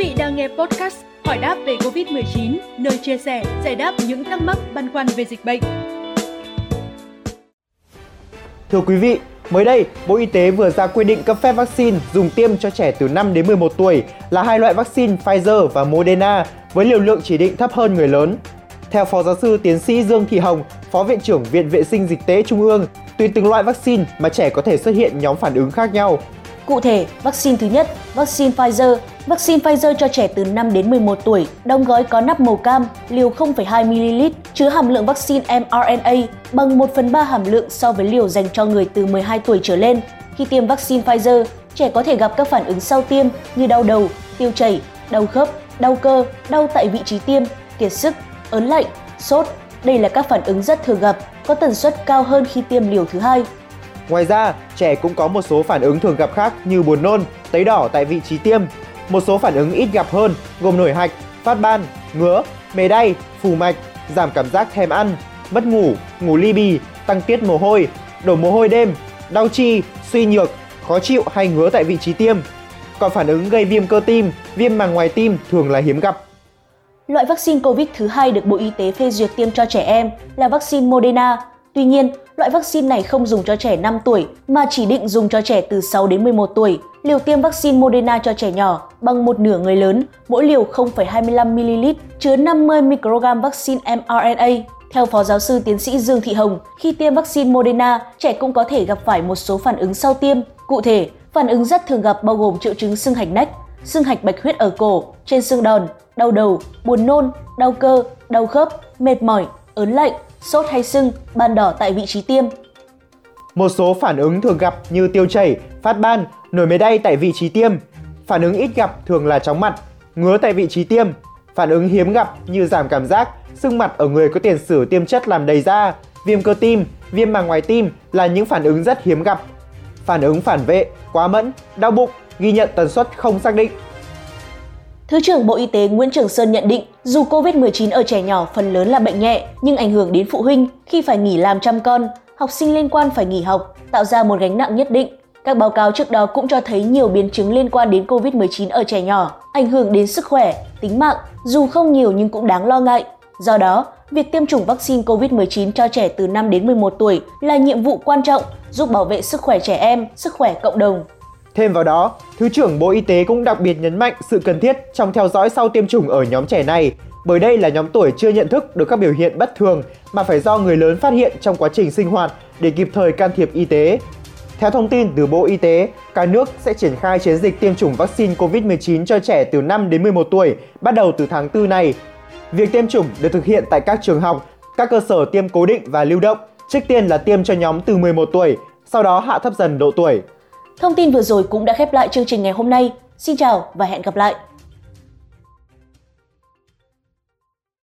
vị đang nghe podcast Hỏi đáp về Covid-19, nơi chia sẻ, giải đáp những thắc mắc băn khoăn về dịch bệnh. Thưa quý vị, mới đây, Bộ Y tế vừa ra quy định cấp phép vaccine dùng tiêm cho trẻ từ 5 đến 11 tuổi là hai loại vaccine Pfizer và Moderna với liều lượng chỉ định thấp hơn người lớn. Theo Phó Giáo sư Tiến sĩ Dương Thị Hồng, Phó Viện trưởng Viện Vệ sinh Dịch tế Trung ương, tùy từng loại vaccine mà trẻ có thể xuất hiện nhóm phản ứng khác nhau. Cụ thể, vaccine thứ nhất, vaccine Pfizer. Vaccine Pfizer cho trẻ từ 5 đến 11 tuổi, đóng gói có nắp màu cam, liều 0,2ml, chứa hàm lượng vaccine mRNA bằng 1 phần 3 hàm lượng so với liều dành cho người từ 12 tuổi trở lên. Khi tiêm vaccine Pfizer, trẻ có thể gặp các phản ứng sau tiêm như đau đầu, tiêu chảy, đau khớp, đau cơ, đau tại vị trí tiêm, kiệt sức, ớn lạnh, sốt. Đây là các phản ứng rất thường gặp, có tần suất cao hơn khi tiêm liều thứ hai. Ngoài ra, trẻ cũng có một số phản ứng thường gặp khác như buồn nôn, tấy đỏ tại vị trí tiêm. Một số phản ứng ít gặp hơn gồm nổi hạch, phát ban, ngứa, mề đay, phù mạch, giảm cảm giác thèm ăn, mất ngủ, ngủ ly bì, tăng tiết mồ hôi, đổ mồ hôi đêm, đau chi, suy nhược, khó chịu hay ngứa tại vị trí tiêm. Còn phản ứng gây viêm cơ tim, viêm màng ngoài tim thường là hiếm gặp. Loại vaccine COVID thứ hai được Bộ Y tế phê duyệt tiêm cho trẻ em là vaccine Moderna. Tuy nhiên, loại vaccine này không dùng cho trẻ 5 tuổi mà chỉ định dùng cho trẻ từ 6 đến 11 tuổi. Liều tiêm vaccine Moderna cho trẻ nhỏ bằng một nửa người lớn, mỗi liều 0,25ml chứa 50 microgram vaccine mRNA. Theo Phó Giáo sư Tiến sĩ Dương Thị Hồng, khi tiêm vaccine Moderna, trẻ cũng có thể gặp phải một số phản ứng sau tiêm. Cụ thể, phản ứng rất thường gặp bao gồm triệu chứng sưng hạch nách, sưng hạch bạch huyết ở cổ, trên xương đòn, đau đầu, buồn nôn, đau cơ, đau khớp, mệt mỏi, ớn lạnh, sốt hay sưng, ban đỏ tại vị trí tiêm. Một số phản ứng thường gặp như tiêu chảy, phát ban, nổi mề đay tại vị trí tiêm. Phản ứng ít gặp thường là chóng mặt, ngứa tại vị trí tiêm. Phản ứng hiếm gặp như giảm cảm giác, sưng mặt ở người có tiền sử tiêm chất làm đầy da, viêm cơ tim, viêm màng ngoài tim là những phản ứng rất hiếm gặp. Phản ứng phản vệ, quá mẫn, đau bụng ghi nhận tần suất không xác định. Thứ trưởng Bộ Y tế Nguyễn Trường Sơn nhận định, dù COVID-19 ở trẻ nhỏ phần lớn là bệnh nhẹ, nhưng ảnh hưởng đến phụ huynh khi phải nghỉ làm chăm con, học sinh liên quan phải nghỉ học, tạo ra một gánh nặng nhất định. Các báo cáo trước đó cũng cho thấy nhiều biến chứng liên quan đến COVID-19 ở trẻ nhỏ, ảnh hưởng đến sức khỏe, tính mạng, dù không nhiều nhưng cũng đáng lo ngại. Do đó, việc tiêm chủng vaccine COVID-19 cho trẻ từ 5 đến 11 tuổi là nhiệm vụ quan trọng giúp bảo vệ sức khỏe trẻ em, sức khỏe cộng đồng. Thêm vào đó, Thứ trưởng Bộ Y tế cũng đặc biệt nhấn mạnh sự cần thiết trong theo dõi sau tiêm chủng ở nhóm trẻ này, bởi đây là nhóm tuổi chưa nhận thức được các biểu hiện bất thường mà phải do người lớn phát hiện trong quá trình sinh hoạt để kịp thời can thiệp y tế. Theo thông tin từ Bộ Y tế, cả nước sẽ triển khai chiến dịch tiêm chủng vaccine COVID-19 cho trẻ từ 5 đến 11 tuổi bắt đầu từ tháng 4 này. Việc tiêm chủng được thực hiện tại các trường học, các cơ sở tiêm cố định và lưu động. Trước tiên là tiêm cho nhóm từ 11 tuổi, sau đó hạ thấp dần độ tuổi. Thông tin vừa rồi cũng đã khép lại chương trình ngày hôm nay. Xin chào và hẹn gặp lại!